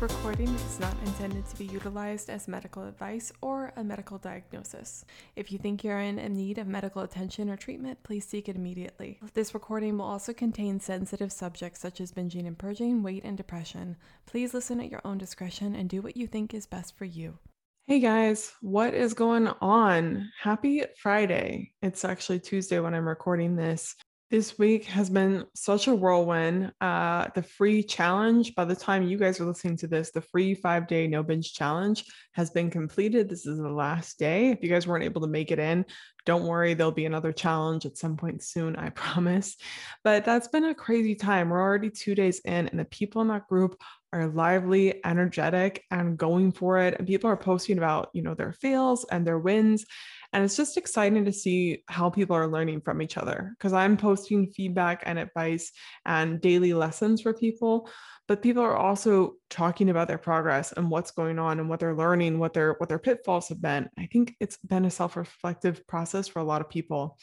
this recording is not intended to be utilized as medical advice or a medical diagnosis. If you think you're in need of medical attention or treatment, please seek it immediately. This recording will also contain sensitive subjects such as binging and purging, weight, and depression. Please listen at your own discretion and do what you think is best for you. Hey guys, what is going on? Happy Friday. It's actually Tuesday when I'm recording this. This week has been such a whirlwind. Uh, the free challenge, by the time you guys are listening to this, the free five day no binge challenge has been completed. This is the last day. If you guys weren't able to make it in, don't worry, there'll be another challenge at some point soon, I promise. But that's been a crazy time. We're already two days in, and the people in that group are lively, energetic, and going for it. And people are posting about, you know, their fails and their wins. And it's just exciting to see how people are learning from each other because I'm posting feedback and advice and daily lessons for people. But people are also talking about their progress and what's going on and what they're learning, what their what their pitfalls have been. I think it's been a self-reflective process for a lot of people.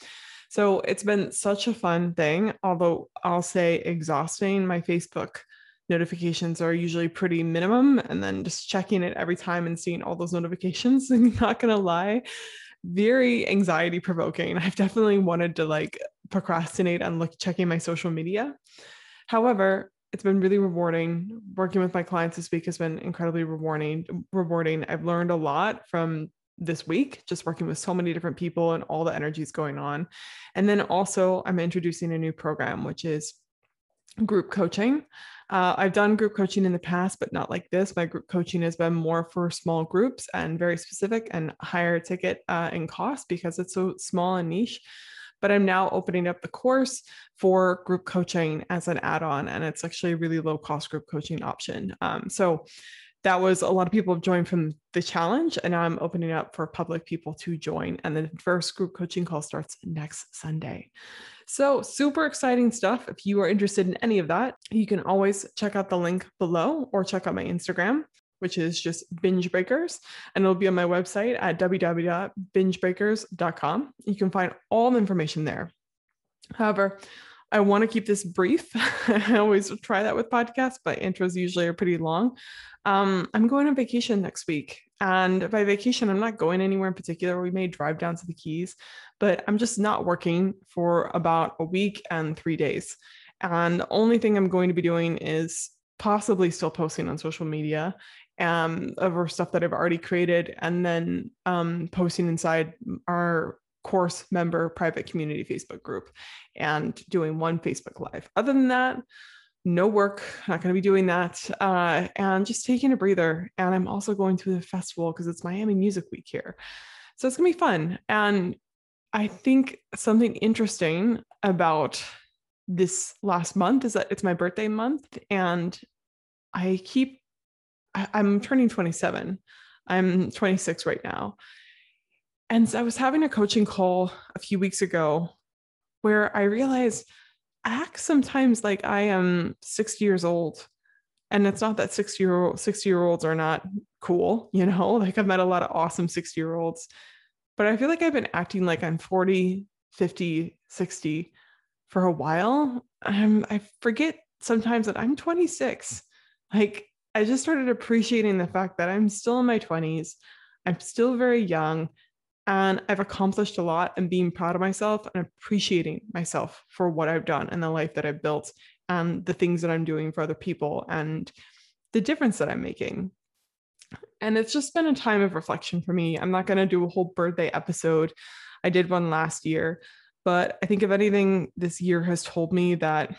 So it's been such a fun thing, although I'll say exhausting. My Facebook notifications are usually pretty minimum and then just checking it every time and seeing all those notifications i'm not going to lie very anxiety provoking. I've definitely wanted to like procrastinate on look checking my social media. However, it's been really rewarding. Working with my clients this week has been incredibly rewarding. Rewarding. I've learned a lot from this week, just working with so many different people and all the energies going on. And then also, I'm introducing a new program, which is group coaching. Uh, I've done group coaching in the past, but not like this. My group coaching has been more for small groups and very specific and higher ticket uh, in cost because it's so small and niche. But I'm now opening up the course for group coaching as an add on, and it's actually a really low cost group coaching option. Um, so that was a lot of people have joined from the challenge and i'm opening up for public people to join and the first group coaching call starts next sunday. So super exciting stuff. If you are interested in any of that you can always check out the link below or check out my instagram which is just binge breakers and it'll be on my website at www.bingebreakers.com you can find all the information there. However I want to keep this brief. I always try that with podcasts, but intros usually are pretty long. Um, I'm going on vacation next week. And by vacation, I'm not going anywhere in particular. We may drive down to the Keys, but I'm just not working for about a week and three days. And the only thing I'm going to be doing is possibly still posting on social media um, over stuff that I've already created and then um, posting inside our course member private community Facebook group and doing one Facebook Live. Other than that, no work, not going to be doing that, uh, and just taking a breather. And I'm also going to the festival because it's Miami Music Week here. So it's going to be fun. And I think something interesting about this last month is that it's my birthday month. And I keep, I, I'm turning 27. I'm 26 right now. And so I was having a coaching call a few weeks ago where I realized I act sometimes like I am 60 years old. And it's not that 60 year old 60 year olds are not cool, you know, like I've met a lot of awesome 60 year olds, but I feel like I've been acting like I'm 40, 50, 60 for a while. Um, I forget sometimes that I'm 26. Like I just started appreciating the fact that I'm still in my 20s. I'm still very young and I've accomplished a lot and being proud of myself and appreciating myself for what I've done and the life that I've built and the things that I'm doing for other people and the difference that I'm making. And it's just been a time of reflection for me. I'm not going to do a whole birthday episode. I did one last year, but I think if anything, this year has told me that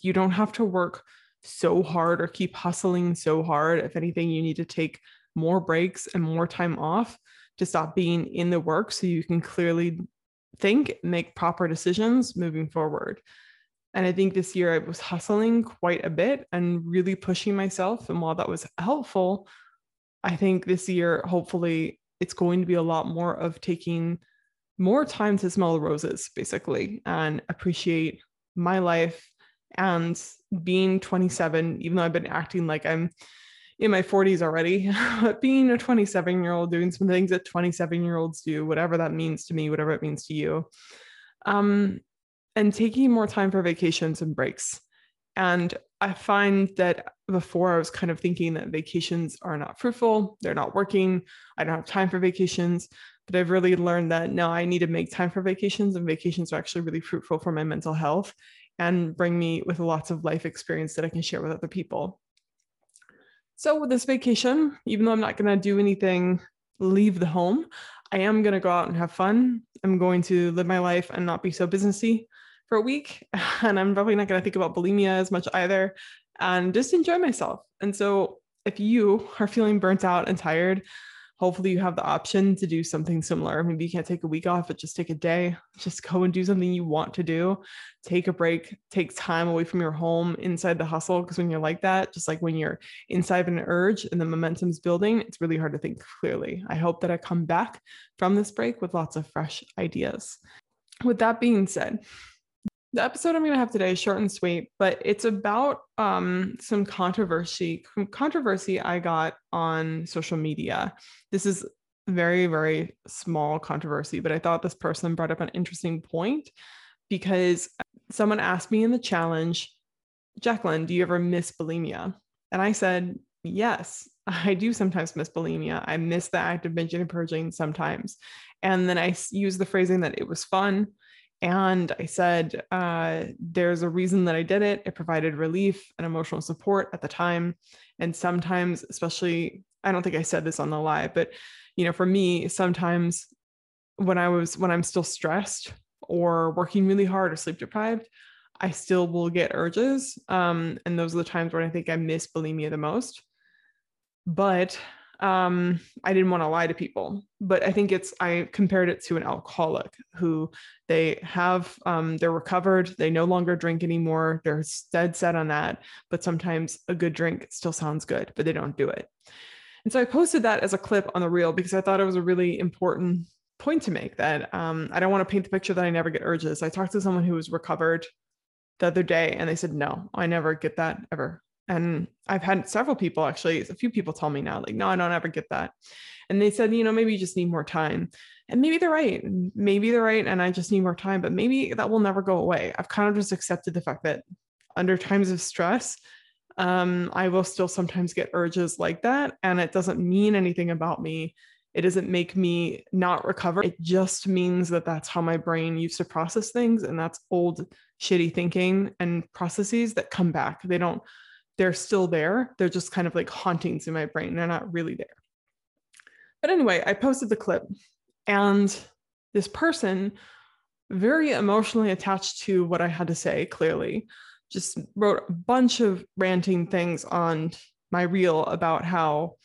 you don't have to work so hard or keep hustling so hard. If anything, you need to take more breaks and more time off to stop being in the work so you can clearly think, make proper decisions moving forward. And I think this year I was hustling quite a bit and really pushing myself. And while that was helpful, I think this year, hopefully, it's going to be a lot more of taking more time to smell roses, basically, and appreciate my life And being 27, even though I've been acting like I'm in my 40s already, but being a 27 year old doing some things that 27 year olds do, whatever that means to me, whatever it means to you, um, and taking more time for vacations and breaks. And I find that before I was kind of thinking that vacations are not fruitful, they're not working, I don't have time for vacations. But I've really learned that no, I need to make time for vacations, and vacations are actually really fruitful for my mental health and bring me with lots of life experience that I can share with other people. So, with this vacation, even though I'm not going to do anything, leave the home, I am going to go out and have fun. I'm going to live my life and not be so businessy for a week. And I'm probably not going to think about bulimia as much either and just enjoy myself. And so, if you are feeling burnt out and tired, hopefully you have the option to do something similar. Maybe you can't take a week off, but just take a day, just go and do something you want to do. Take a break, take time away from your home inside the hustle. Because when you're like that, just like when you're inside an urge and the momentum's building, it's really hard to think clearly. I hope that I come back from this break with lots of fresh ideas. With that being said, the episode I'm going to have today is short and sweet, but it's about um, some controversy controversy I got on social media. This is very very small controversy, but I thought this person brought up an interesting point because someone asked me in the challenge, Jacqueline, do you ever miss bulimia? And I said, yes, I do sometimes miss bulimia. I miss the act of binging and purging sometimes. And then I use the phrasing that it was fun and I said, uh, there's a reason that I did it. It provided relief and emotional support at the time. And sometimes, especially, I don't think I said this on the live, but you know, for me, sometimes when I was when I'm still stressed or working really hard or sleep deprived, I still will get urges. Um, and those are the times when I think I miss bulimia the most. But um, I didn't want to lie to people, but I think it's I compared it to an alcoholic who they have um, they're recovered, they no longer drink anymore, they're dead set on that. But sometimes a good drink still sounds good, but they don't do it. And so I posted that as a clip on the reel because I thought it was a really important point to make that um, I don't want to paint the picture that I never get urges. I talked to someone who was recovered the other day and they said, no, I never get that ever and I've had several people actually, a few people tell me now, like, no, I don't ever get that. And they said, you know, maybe you just need more time. And maybe they're right. Maybe they're right. And I just need more time, but maybe that will never go away. I've kind of just accepted the fact that under times of stress, um, I will still sometimes get urges like that. And it doesn't mean anything about me. It doesn't make me not recover. It just means that that's how my brain used to process things. And that's old, shitty thinking and processes that come back. They don't they're still there. They're just kind of like hauntings in my brain. They're not really there. But anyway, I posted the clip and this person, very emotionally attached to what I had to say, clearly, just wrote a bunch of ranting things on my reel about how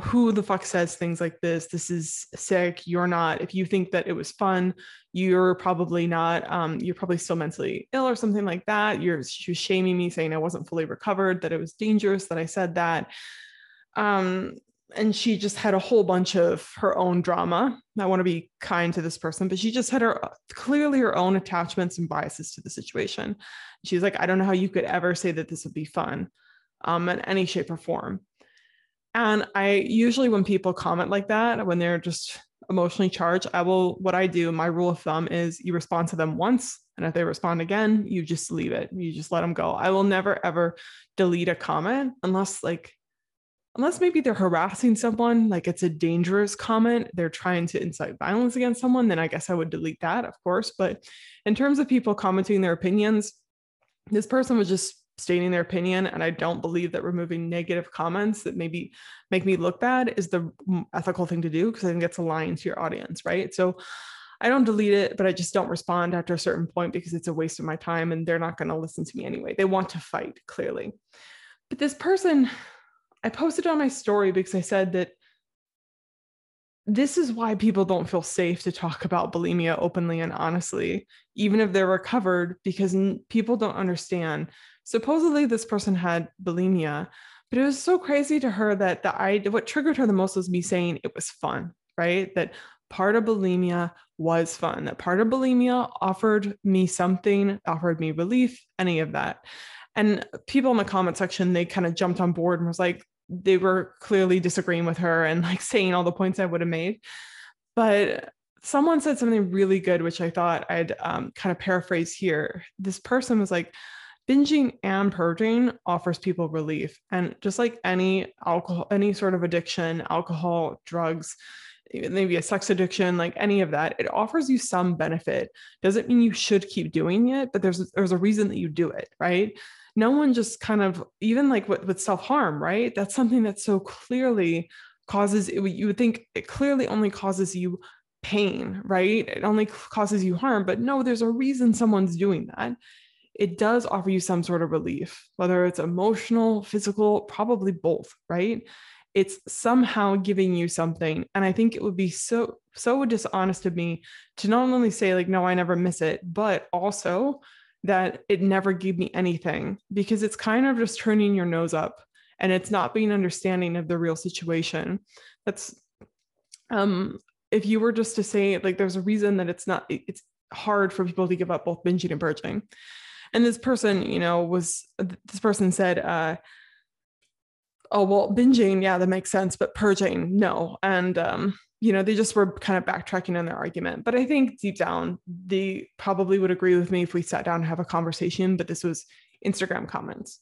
who the fuck says things like this? This is sick. You're not. If you think that it was fun, you're probably not. Um, you're probably still mentally ill or something like that. You're she was shaming me, saying I wasn't fully recovered, that it was dangerous, that I said that. Um, and she just had a whole bunch of her own drama. I want to be kind to this person, but she just had her clearly her own attachments and biases to the situation. She's like, I don't know how you could ever say that this would be fun um, in any shape or form. And I usually, when people comment like that, when they're just emotionally charged, I will, what I do, my rule of thumb is you respond to them once. And if they respond again, you just leave it. You just let them go. I will never, ever delete a comment unless, like, unless maybe they're harassing someone, like it's a dangerous comment, they're trying to incite violence against someone, then I guess I would delete that, of course. But in terms of people commenting their opinions, this person was just stating their opinion and i don't believe that removing negative comments that maybe make me look bad is the ethical thing to do because i think it's aligned to your audience right? So i don't delete it but i just don't respond after a certain point because it's a waste of my time and they're not going to listen to me anyway. They want to fight clearly. But this person i posted on my story because i said that this is why people don't feel safe to talk about bulimia openly and honestly, even if they're recovered, because people don't understand supposedly this person had bulimia, but it was so crazy to her that the I what triggered her the most was me saying it was fun, right? That part of bulimia was fun, that part of bulimia offered me something, offered me relief, any of that. And people in the comment section, they kind of jumped on board and was like, they were clearly disagreeing with her and like saying all the points I would have made. But someone said something really good, which I thought I'd um, kind of paraphrase here. This person was like, binging and purging offers people relief. And just like any alcohol, any sort of addiction, alcohol, drugs, maybe a sex addiction, like any of that, it offers you some benefit. Doesn't mean you should keep doing it, but there's there's a reason that you do it, right? No one just kind of even like with, with self-harm, right? That's something that so clearly causes you would think it clearly only causes you pain, right? It only causes you harm, but no, there's a reason someone's doing that. It does offer you some sort of relief, whether it's emotional, physical, probably both, right? It's somehow giving you something. And I think it would be so, so dishonest of me to not only say, like, no, I never miss it, but also that it never gave me anything because it's kind of just turning your nose up and it's not being understanding of the real situation. That's um if you were just to say like there's a reason that it's not it's hard for people to give up both binging and purging and this person you know was this person said uh oh well binging yeah that makes sense but purging no and um you know they just were kind of backtracking on their argument. But i think deep down they probably would agree with me if we sat down and have a conversation but this was instagram comments.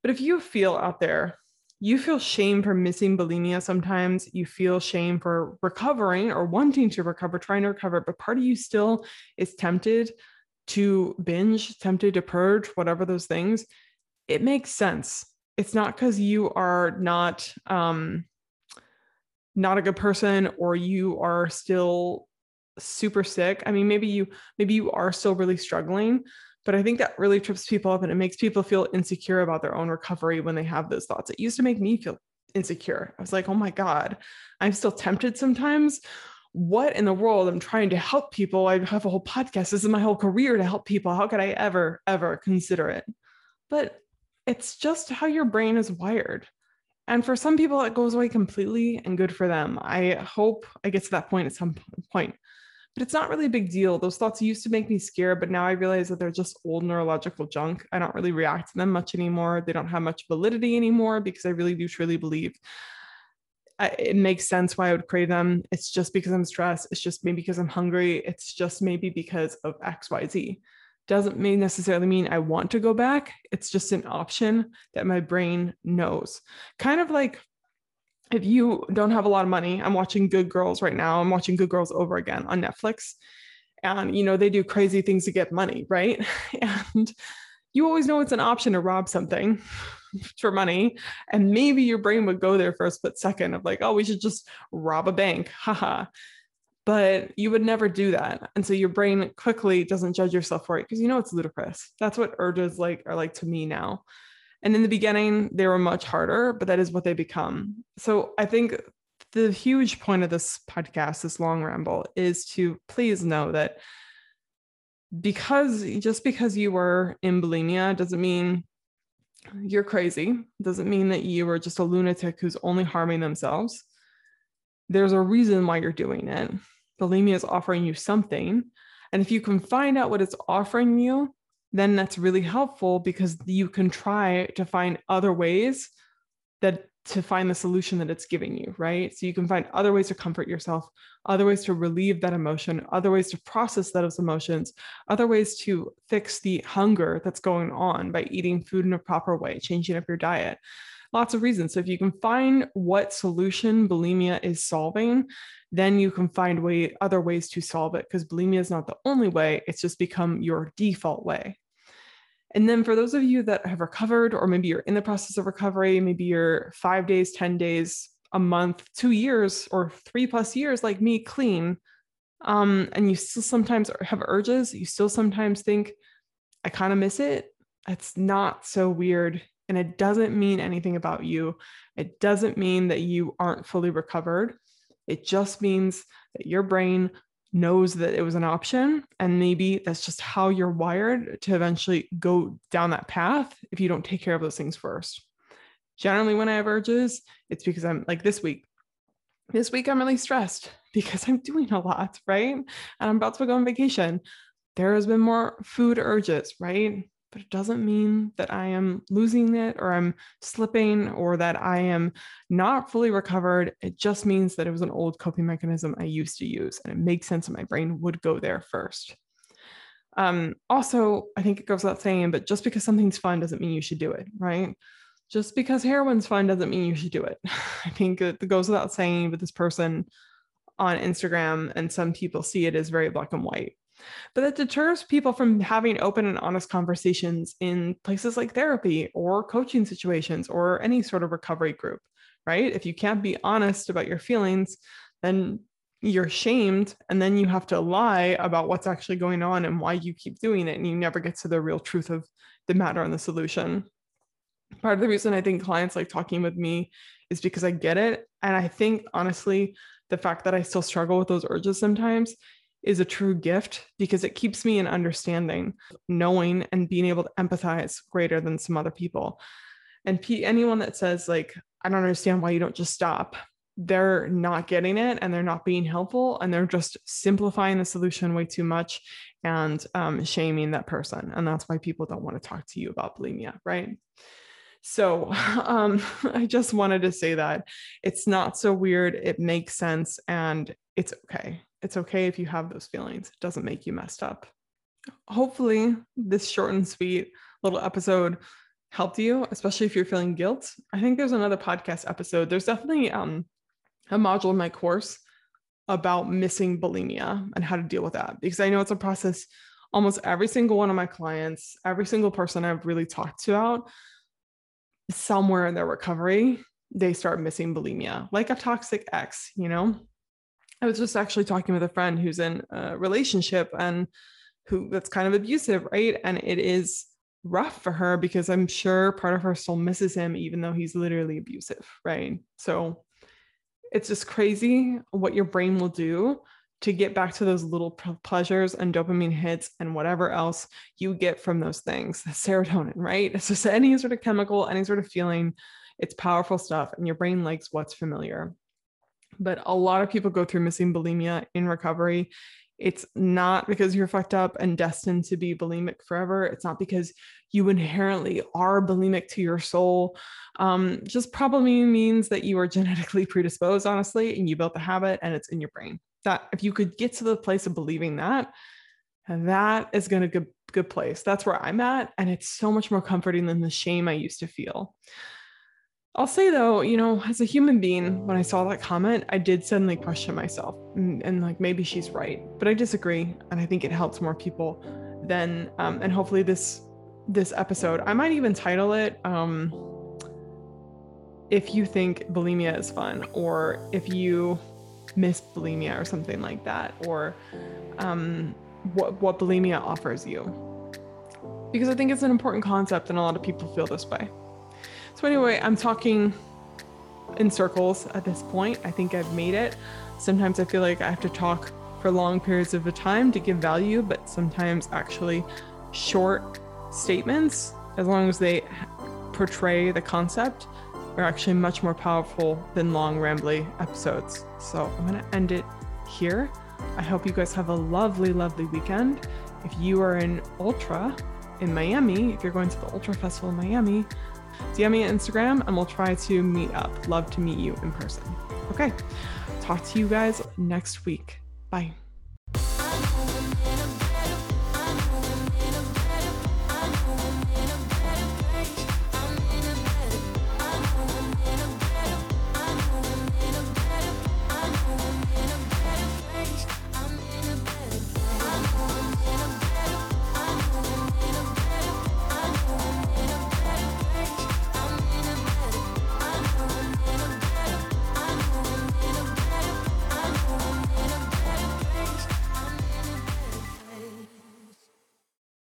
But if you feel out there you feel shame for missing bulimia sometimes. You feel shame for recovering or wanting to recover trying to recover but part of you still is tempted to binge tempted to purge whatever those things. It makes sense. It's not because you are not um not a good person or you are still super sick i mean maybe you maybe you are still really struggling but I think that really trips people up and it makes people feel insecure about their own recovery when they have those thoughts. It used to make me feel insecure. I was like, oh my God, I'm still tempted sometimes. What in the world? I'm trying to help people. I have a whole podcast. This is my whole career to help people. How could I ever, ever consider it? But it's just how your brain is wired. And for some people, it goes away completely and good for them. I hope I get to that point at some point but it's not really a big deal. Those thoughts used to make me scared, but now I realize that they're just old neurological junk. I don't really react to them much anymore. They don't have much validity anymore because I really do truly believe uh, it makes sense why I would crave them. It's just because I'm stressed. It's just maybe because I'm hungry. It's just maybe because of XYZ. Doesn't mean necessarily mean I want to go back. It's just an option that my brain knows. Kind of like if you don't have a lot of money, I'm watching Good Girls right now. I'm watching Good Girls over again on Netflix. And, you know, they do crazy things to get money, right? And you always know it's an option to rob something for money. And maybe your brain would go there for a split second of like, oh, we should just rob a bank. Haha. But you would never do that. And so your brain quickly doesn't judge yourself for it because you know it's ludicrous. That's what urges like are like to me now. And in the beginning, they were much harder, but that is what they become. So I think the huge point of this podcast, this long ramble, is to please know that because just because you were in bulimia doesn't mean you're crazy, doesn't mean that you are just a lunatic who's only harming themselves. There's a reason why you're doing it. Bulimia is offering you something. And if you can find out what it's offering you, then that's really helpful because you can try to find other ways that to find the solution that it's giving you, right? So you can find other ways to comfort yourself, other ways to relieve that emotion, other ways to process those emotions, other ways to fix the hunger that's going on by eating food in a proper way, changing up your diet. Lots of reasons. So if you can find what solution bulimia is solving, then you can find way other ways to solve it because bulimia is not the only way, it's just become your default way. And then for those of you that have recovered, or maybe you're in the process of recovery, maybe you're five days, 10 days, a month, two years, or three plus years, like me, clean, um, and you still sometimes have urges, you still sometimes think, I kind of miss it. It's not so weird. And it doesn't mean anything about you. It doesn't mean that you aren't fully recovered. It just means that your brain knows that it was an option. And maybe that's just how you're wired to eventually go down that path if you don't take care of those things first. Generally, when I have urges, it's because I'm like this week. This week, I'm really stressed because I'm doing a lot, right? And I'm about to go on vacation. There has been more food urges, right? But it doesn't mean that I am losing it or I'm slipping or that I am not fully recovered. It just means that it was an old coping mechanism I used to use. And it makes sense that my brain would go there first. Um, also, I think it goes without saying, but just because something's fun doesn't mean you should do it, right? just because heroin's fun doesn't mean you should do it. I think it goes without saying, but this person on Instagram and some people see it as very black and white. But that deters people from having open and honest conversations in places like therapy or coaching situations or any sort of recovery group, right? If you can't be honest about your feelings, then you're shamed and then you have to lie about what's actually going on and why you keep doing it and you never get to the real truth of the matter and the solution part of the reason I think clients like talking with me is because I get it. And I think honestly, the fact that I still struggle with those urges sometimes is a true gift because it keeps me in understanding, knowing, and being able to empathize greater than some other people. And P- anyone that says, like, I don't understand why you don't just stop, they're not getting it and they're not being helpful and they're just simplifying the solution way too much and um, shaming that person. And that's why people don't want to talk to you about bulimia, right? So um, I just wanted to say that it's not so weird. It makes sense and it's okay. It's okay if you have those feelings. It doesn't make you messed up. Hopefully, this short and sweet little episode helped you, especially if you're feeling guilt. I think there's another podcast episode. There's definitely um, a module in my course about missing bulimia and how to deal with that because I know it's a process almost every single one of my clients, every single person I've really talked to out somewhere in their recovery, they start missing bulimia, like a toxic ex, you know? I was just actually talking with a friend who's in a relationship and who that's kind of abusive, right? And it is rough for her because I'm sure part of her still misses him, even though he's literally abusive, right? So it's just crazy what your brain will do to get back to those little pleasures and dopamine hits and whatever else you get from those things serotonin right So, just any sort of chemical any sort of feeling it's powerful stuff and your brain likes what's familiar but a lot of people go through missing bulimia in recovery it's not because you're fucked up and destined to be bulimic forever. It's not because you inherently are bulimic to your soul. Um, just probably means that you are genetically predisposed, honestly, and you built the habit and it's in your brain that if you could get to the place of believing that, that is going to good good place. That's where I'm at, and it's so much more comforting than the shame I used to feel. I'll say though, you know, as a human being, when I saw that comment, I did suddenly question myself and, and like maybe she's right, but I disagree, and I think it helps more people than um, and hopefully this this episode, I might even title it um, if you think bulimia is fun or if you miss bulimia or something like that, or um, what what bulimia offers you. Because I think it's an important concept, and a lot of people feel this way. So anyway, I'm talking in circles at this point. I think I've made it. Sometimes I feel like I have to talk for long periods of time to give value, but sometimes actually short statements, as long as they portray the concept, are actually much more powerful than long, rambly episodes. So I'm going to end it here. I hope you guys have a lovely, lovely weekend. If you are in Ultra in Miami, if you're going to the Ultra Festival in Miami, DM me on Instagram and we'll try to meet up. Love to meet you in person. Okay. Talk to you guys next week. Bye.